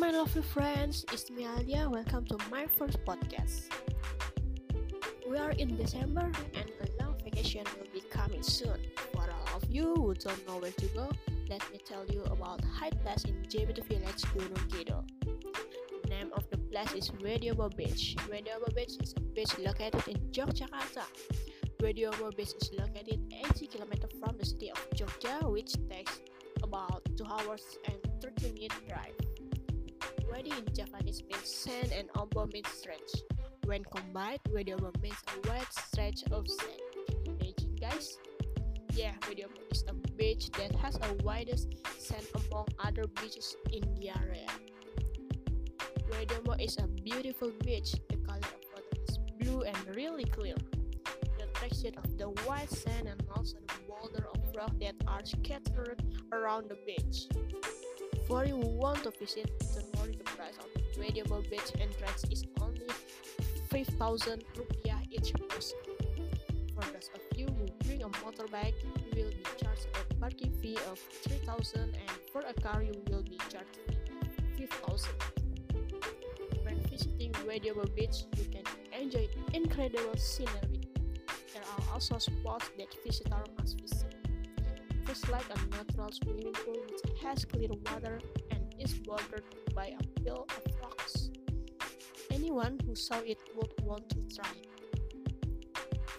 lovely friends, it's me Alliya. Welcome to my first podcast. We are in December and the long vacation will be coming soon. For all of you who don't know where to go, let me tell you about Hyde Place in Jepitu Village, Gunung Kidul. The Name of the place is Wediombo Beach. Wediombo Beach is a beach located in Yogyakarta. Wediombo Beach is located 80 km from the city of Jogja, which takes about 2 hours and 30 minutes drive. Wedi in Javanese means sand and ombo means stretch. When combined, Wediombo means a wide stretch of sand. Imagine, guys? Yeah, Wediombo is a beach that has the widest sand among other beaches in the area. Wediombo is a beautiful beach. The color of water is blue and really clear. The texture of the white sand and also the boulder of rock that are scattered around the beach. For you want to visit, the price of the Wediombo beach entrance is only 5000 rupiah each person. For those of you who bring a motorbike, you will be charged a parking fee of 3000 and for a car you will be charged 5000 When visiting Wediombo beach, you can enjoy incredible scenery. There are also spots that visitors must visit. Just like a natural swimming pool which has clear water and is bordered by a pile of rocks. Anyone who saw it would want to try.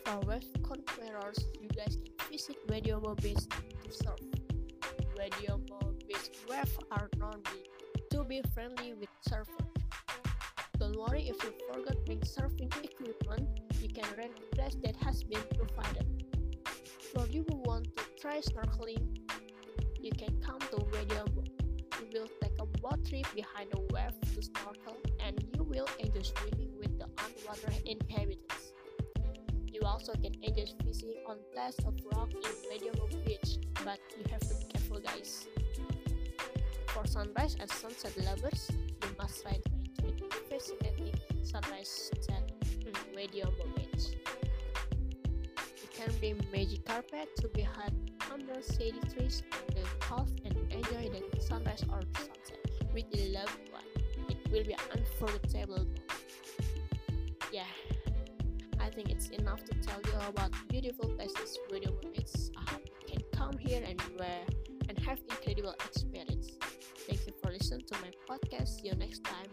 For wave conquerors, you guys can visit Wediombo Beach to surf. Wediombo Beach waves are known to be friendly with surfers. Don't worry if you forgot bring surfing equipment, you can rent a place that has been provided. For you who want to try snorkeling, you can come to Wediombo. You will a boat trip behind the wave to snorkel and you will enjoy swimming with the underwater inhabitants. You also can enjoy fishing on places of rock in Wediombo Beach, but you have to be careful guys. For sunrise and sunset lovers, you must try to enjoy the fascinating sunrise in Wediombo Beach. You can bring magic carpet to be had under shady trees on the coast and enjoy the sunrise or sunset with your loved one. It will be unforgettable. Yeah, I think it's enough to tell you about beautiful places hope you can come here anywhere and have incredible experience. Thank you for listening to my podcast. See you next time.